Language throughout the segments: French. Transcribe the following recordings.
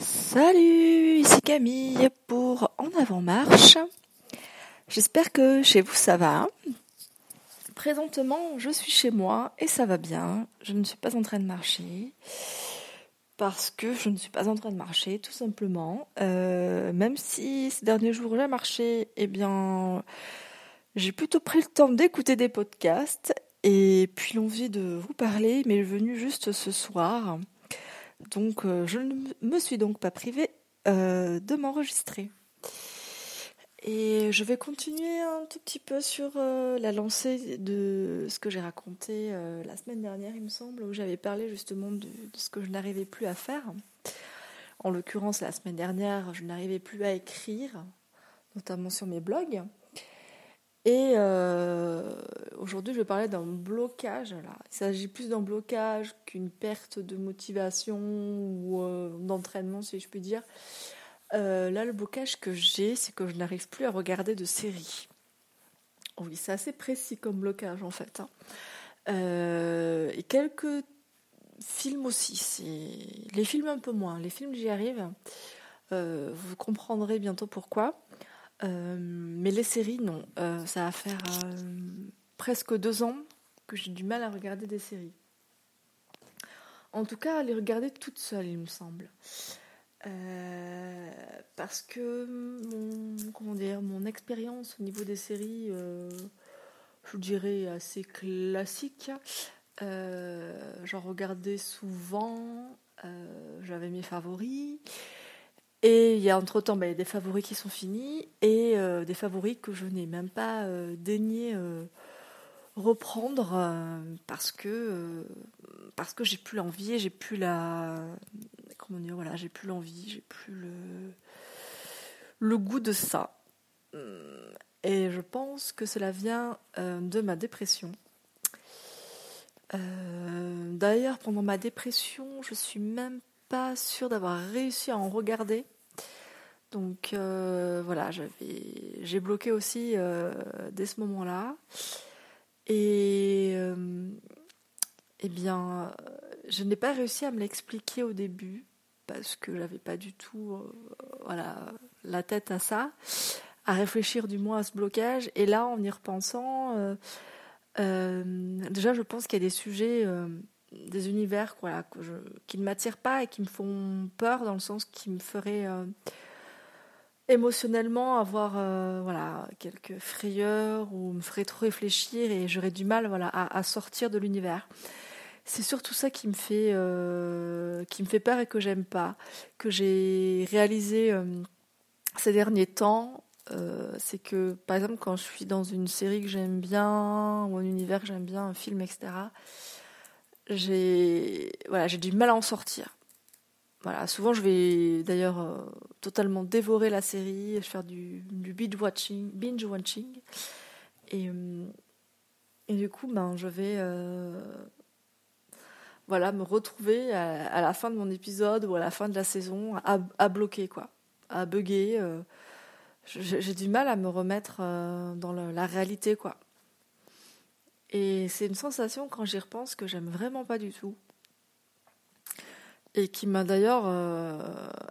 Salut, ici Camille pour En avant marche. J'espère que chez vous ça va. Présentement, je suis chez moi et ça va bien. Je ne suis pas en train de marcher parce que je ne suis pas en train de marcher, tout simplement. Euh, même si ces derniers jours j'ai marché, eh bien, j'ai plutôt pris le temps d'écouter des podcasts et puis l'envie de vous parler m'est venue juste ce soir. Donc, euh, je ne me suis donc pas privée euh, de m'enregistrer. Et je vais continuer un tout petit peu sur euh, la lancée de ce que j'ai raconté la semaine dernière, il me semble, où j'avais parlé justement de, ce que je n'arrivais plus à faire. En l'occurrence, la semaine dernière, je n'arrivais plus à écrire, notamment sur mes blogs. Et aujourd'hui, je vais parler d'un blocage. Il s'agit plus d'un blocage qu'une perte de motivation ou euh, d'entraînement, si je puis dire. Euh, là, le blocage que j'ai, c'est que je n'arrive plus à regarder de séries. Oui, c'est assez précis comme blocage en fait. Hein. Euh, et quelques films aussi. Les films un peu moins. Les films, j'y arrive. vous comprendrez bientôt pourquoi. mais les séries, non. ça va faire presque deux ans que j'ai du mal à regarder des séries. En tout cas, à les regarder toutes seules, il me semble. Euh, parce que mon, comment dire, mon expérience au niveau des séries, euh, je dirais assez classique. Euh, J'en regardais souvent, j'avais mes favoris. Et il y a entre-temps ben, des favoris qui sont finis et des favoris que je n'ai même pas daigné reprendre euh, parce que euh, parce que j'ai plus l'envie j'ai plus la comment dire voilà j'ai plus l'envie j'ai plus le goût de ça. Et je pense que cela vient euh, de ma dépression. D'ailleurs pendant ma dépression je suis même pas sûre d'avoir réussi à en regarder. Donc voilà j'ai bloqué aussi dès ce moment là et euh, eh bien, je n'ai pas réussi à me l'expliquer au début parce que j'avais pas du tout euh, voilà, la tête à ça, à réfléchir du moins à ce blocage. Et là, en y repensant, euh, déjà, je pense qu'il y a des sujets, des univers je, qui ne m'attirent pas et qui me font peur dans le sens qui me feraient émotionnellement avoir euh, voilà quelques frayeurs ou me ferait trop réfléchir et j'aurais du mal voilà à, sortir de l'univers. C'est surtout ça qui me fait euh, qui me fait peur et que j'aime pas que j'ai réalisé euh, ces derniers temps c'est que par exemple quand je suis dans une série que j'aime bien ou un univers que j'aime bien un film etc j'ai voilà j'ai du mal à en sortir souvent je vais d'ailleurs euh, totalement dévorer la série, je faire du, binge watching, euh, et du coup ben je vais euh, voilà me retrouver à, la fin de mon épisode ou à la fin de la saison à, bloquer quoi, à bugger. J'ai du mal à me remettre dans la réalité quoi. Et c'est une sensation quand j'y repense que j'aime vraiment pas du tout et qui m'a d'ailleurs euh,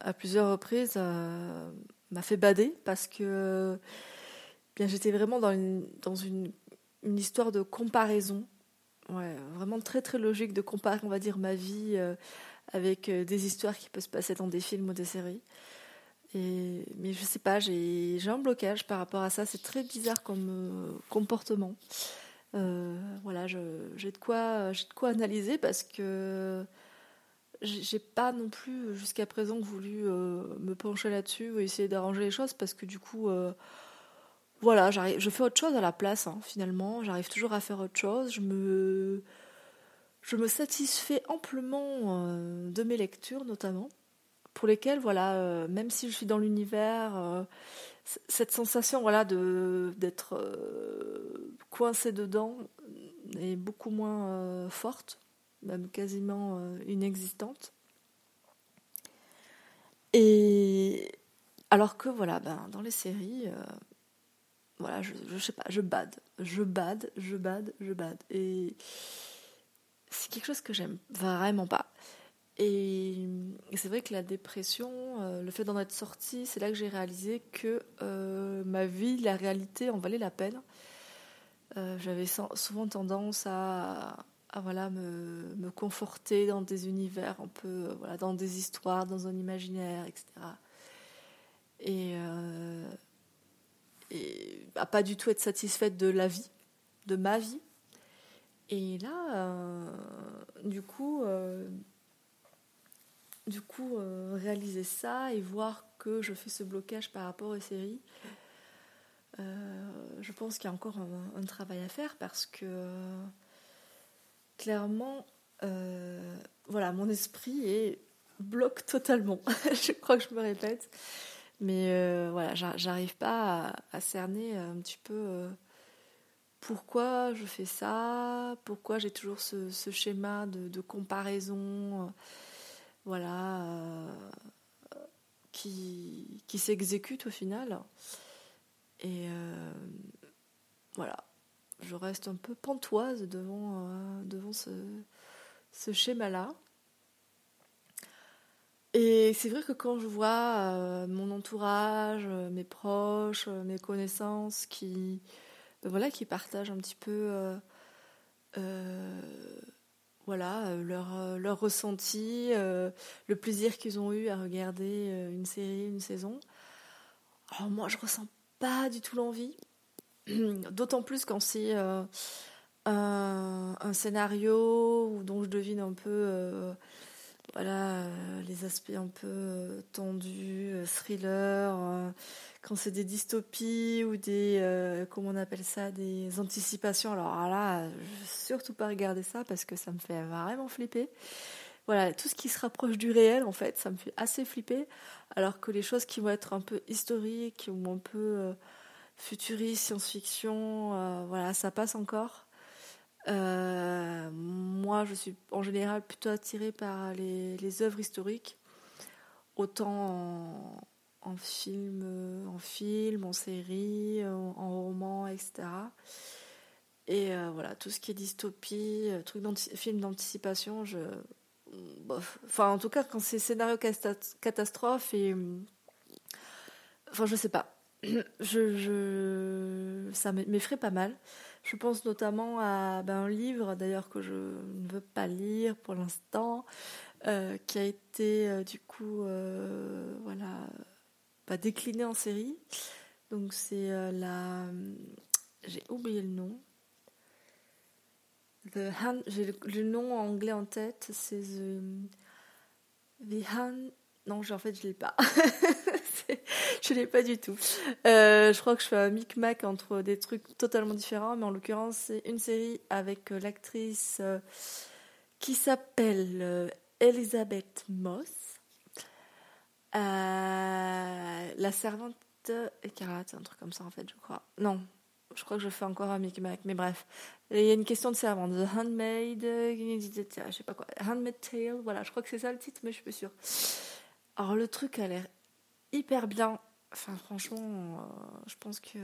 à plusieurs reprises euh, m'a fait bader parce que bien j'étais vraiment dans une dans une histoire de comparaison. Ouais, vraiment très très logique de comparer on va dire ma vie euh, avec des histoires qui peuvent se passer dans des films ou des séries. Et mais je sais pas j'ai j'ai un blocage par rapport à ça. C'est très bizarre comme comportement. Voilà j'ai de quoi j'ai de quoi analyser parce que j'ai pas non plus jusqu'à présent voulu euh, me pencher là-dessus ou essayer d'arranger les choses parce que du coup euh, voilà je fais autre chose à la place hein, finalement. J'arrive toujours à faire autre chose. Je me je me satisfais amplement euh, de mes lectures notamment pour lesquelles voilà même si je suis dans l'univers cette sensation voilà de d'être coincé dedans est beaucoup moins forte même quasiment euh, inexistante. Et alors que voilà, ben, dans les séries, euh, voilà, je, je sais pas, je bade, je bade, je bade, je bade. Et c'est quelque chose que j'aime vraiment pas. Et c'est vrai que la dépression, euh, le fait d'en être sortie, c'est là que j'ai réalisé que ma vie, la réalité en valait la peine. J'avais souvent tendance à, voilà, me, me, conforter dans des univers un peu, voilà, dans des histoires, dans un imaginaire, etc. Et, et à pas du tout être satisfaite de la vie, de ma vie. Et là, du coup du coup, euh, réaliser ça et voir que je fais ce blocage par rapport aux séries, euh, je pense qu'il y a encore un, travail à faire parce que clairement, euh, voilà, mon esprit est bloque totalement. je crois que je me répète, mais voilà, j'arrive pas à, cerner un petit peu pourquoi je fais ça, pourquoi j'ai toujours ce, schéma de comparaison voilà, euh, qui, qui s'exécute au final. Et euh, voilà, je reste un peu pantoise devant, euh, devant ce, ce schéma-là. Et c'est vrai que quand je vois mon entourage, mes proches, mes connaissances qui, voilà, qui partagent un petit peu voilà, euh, leur, euh, leur ressenti, euh, le plaisir qu'ils ont eu à regarder une série, une saison. Alors moi, je ressens pas du tout l'envie, d'autant plus quand c'est un, un, scénario dont je devine un peu voilà, les aspects un peu tendus, thriller quand c'est des dystopies ou des euh, comment on appelle ça des anticipations. Alors là je surtout pas regarder ça parce que ça me fait vraiment flipper. Voilà tout ce qui se rapproche du réel en fait ça me fait assez flipper. Alors que les choses qui vont être un peu historiques ou un peu euh, futuristes science-fiction euh, voilà ça passe encore moi je suis en général plutôt attirée par les, œuvres historiques autant en film, euh, en film, en série, en, roman, etc. Et euh, voilà, tout ce qui est dystopie, euh, truc film d'anticipation, je. En tout cas, quand c'est scénario catastrophe et. Enfin, je sais pas. Je. Ça m'effraie pas mal. Je pense notamment à ben, un livre, d'ailleurs, que je ne veux pas lire pour l'instant, qui a été, du coup, voilà pas décliné en série. Donc c'est euh, la. J'ai oublié le nom. J'ai le, nom anglais en tête. C'est The. The Hand. Non, en fait, je l'ai pas. je l'ai pas du tout. Euh, je crois que je fais un micmac entre des trucs totalement différents, mais en l'occurrence, c'est une série avec euh, l'actrice qui s'appelle Elizabeth Moss euh, la servante écarlate, un truc comme ça en fait, je crois. Non, je crois que je fais encore un micmac, mais bref. Il y a une question de servante. The Handmaid, je sais pas quoi. Handmaid Tale, voilà, je crois que c'est ça le titre, mais je suis pas sûre. Alors le truc a l'air hyper bien. Enfin, franchement, euh, je pense que.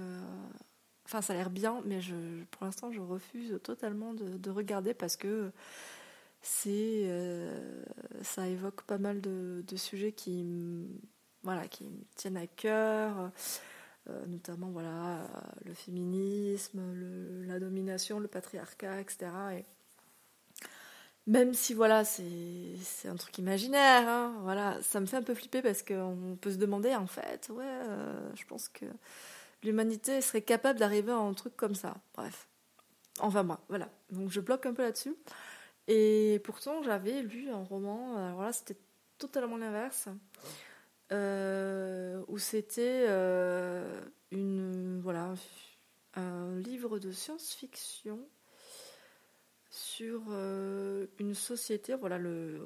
Enfin, ça a l'air bien, mais je, pour l'instant, je refuse totalement de, de regarder parce que c'est euh, ça évoque pas mal de, sujets qui voilà qui me tiennent à cœur euh, notamment voilà le féminisme la domination le patriarcat etc et même si voilà c'est un truc imaginaire hein, voilà ça me fait un peu flipper parce qu'on peut se demander en fait ouais euh, je pense que l'humanité serait capable d'arriver à un truc comme ça. Bref. Enfin moi voilà. Donc je bloque un peu là-dessus. Et pourtant, j'avais lu un roman, alors là, c'était totalement l'inverse, euh, où c'était euh, un livre de science-fiction sur euh, une société, voilà le,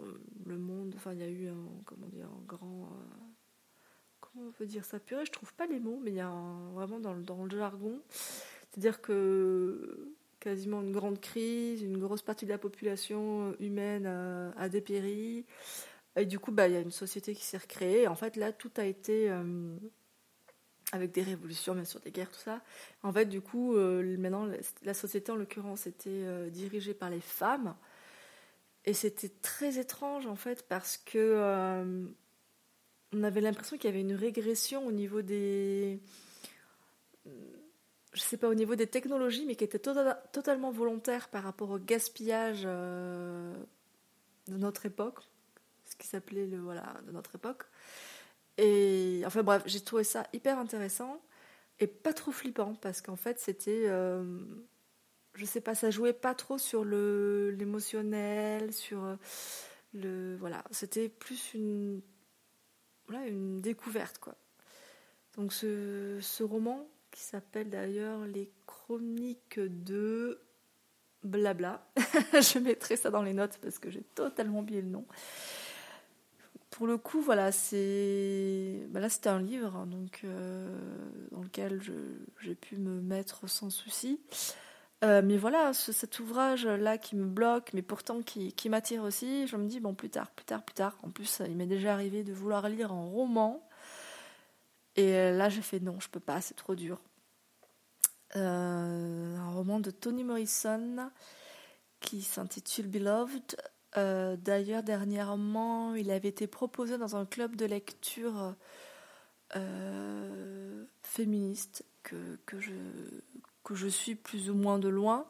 monde, enfin il y a eu un grand comment on peut dire ça purée, je trouve pas les mots, mais il y a vraiment dans, dans le jargon, c'est-à-dire que quasiment une grande crise, une grosse partie de la population humaine a, dépéri. Et du coup, bah, il y a une société qui s'est recréée. En fait, là, tout a été euh, avec des révolutions, bien sûr, des guerres, tout ça. En fait, du coup, euh, maintenant, la société, en l'occurrence, était euh, dirigée par les femmes. Et c'était très étrange en fait parce que euh, on avait l'impression qu'il y avait une régression au niveau des je sais pas au niveau des technologies mais qui était tota-, totalement volontaire par rapport au gaspillage de notre époque ce qui s'appelait le voilà de notre époque et enfin bref j'ai trouvé ça hyper intéressant et pas trop flippant parce qu'en fait c'était euh, je sais pas ça jouait pas trop sur le l'émotionnel sur euh, le voilà. C'était plus une voilà une découverte quoi. Donc ce, ce roman qui s'appelle d'ailleurs les chroniques de blabla je mettrai ça dans les notes parce que j'ai totalement oublié le nom pour le coup, voilà, c'est. Bah là, c'était un livre hein, donc, euh, dans lequel j'ai pu me mettre sans souci. Euh, mais voilà, cet ouvrage-là qui me bloque, mais pourtant qui, m'attire aussi, je me dis, bon, plus tard, plus tard, plus tard. En plus, il m'est déjà arrivé de vouloir lire un roman. Et là, j'ai fait non, je peux pas, c'est trop dur. Euh, un roman de Toni Morrison qui s'intitule Beloved. Euh, d'ailleurs, dernièrement, il avait été proposé dans un club de lecture euh, féministe que, je, suis plus ou moins de loin.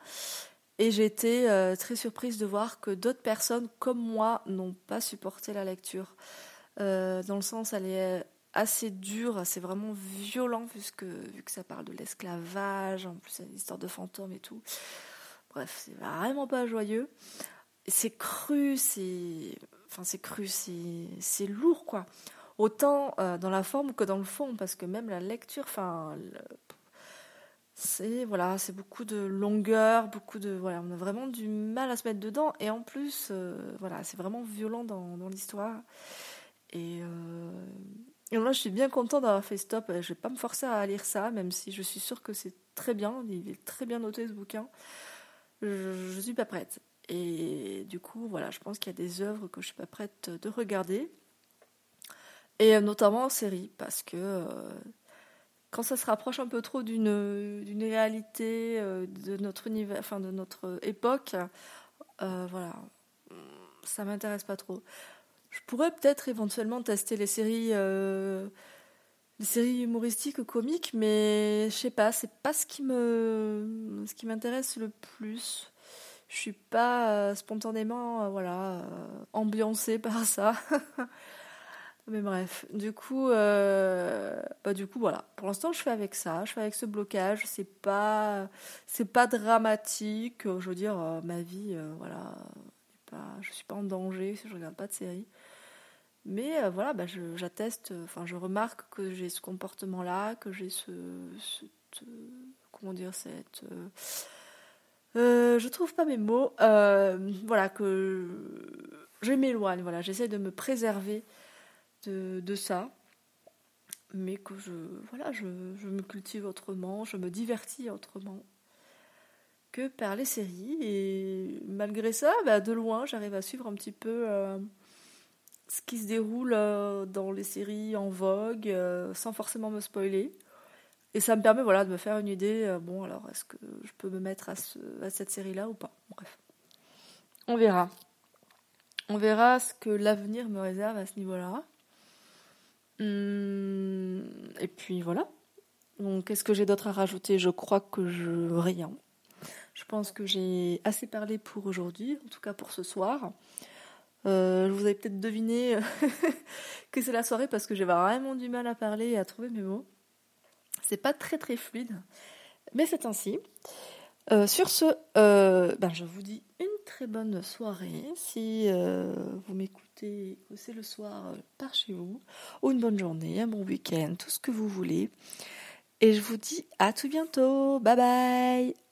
Et été euh, très surprise de voir que d'autres personnes comme moi n'ont pas supporté la lecture. dans le sens, elle est assez dure, c'est vraiment violent vu que, vu que ça parle de l'esclavage, en plus il y a une histoire de fantômes et tout. Bref, c'est vraiment pas joyeux c'est cru, c'est enfin c'est cru, c'est lourd quoi. Autant euh, dans la forme que dans le fond, parce que même la lecture, enfin, c'est voilà, c'est beaucoup de longueur, beaucoup de on a vraiment du mal à se mettre dedans, et en plus, euh, voilà, c'est vraiment violent dans, l'histoire. Et, euh, là, je suis bien contente d'avoir fait stop. Je vais pas me forcer à lire ça, même si je suis sûre que c'est très bien. Il est très bien noté ce bouquin. Je, je suis pas prête. Et du coup, voilà, je pense qu'il y a des œuvres que je suis pas prête de regarder. Et euh, notamment en série, parce que euh, quand ça se rapproche un peu trop d'une d'une réalité euh, de notre univers, enfin de notre époque, voilà, ça m'intéresse pas trop. Je pourrais peut-être éventuellement tester les séries, les séries humoristiques ou comiques, mais je sais pas, c'est pas ce qui me, ce qui m'intéresse le plus je suis pas euh, spontanément euh, voilà euh, ambiancée par ça. Mais bref, du coup, bah du coup voilà. Pour l'instant, je fais avec ça, je fais avec ce blocage. C'est pas, c'est pas dramatique. Je veux dire, ma vie, voilà, pas, je suis pas en danger si je regarde pas de série. Mais voilà, bah, j'atteste, enfin, je remarque que j'ai ce comportement-là, que j'ai ce, comment dire, cette euh, je trouve pas mes mots. Euh, voilà, que je m'éloigne. Voilà, j'essaie de me préserver de, de, ça. Mais que je, voilà, je, je, me cultive autrement, je me divertis autrement que par les séries. Et malgré ça, bah, de loin, j'arrive à suivre un petit peu euh, ce qui se déroule dans les séries en vogue, sans forcément me spoiler. Et ça me permet voilà, de me faire une idée. Euh, bon, alors, est-ce que je peux me mettre à, à cette série-là ou pas? Bref. On verra. On verra ce que l'avenir me réserve à ce niveau-là. Hum, et puis voilà. Donc, qu'est-ce que j'ai d'autre à rajouter? Je crois que je. Rien. Je pense que j'ai assez parlé pour aujourd'hui, en tout cas pour ce soir. Euh, vous avez peut-être deviné que c'est la soirée parce que j'ai vraiment du mal à parler et à trouver mes mots. C'est pas très très fluide, mais c'est ainsi. Euh, sur ce, euh, ben je vous dis une très bonne soirée si euh, vous m'écoutez, c'est le soir par chez vous, ou une bonne journée, un bon week-end, tout ce que vous voulez. Et je vous dis à tout bientôt. Bye bye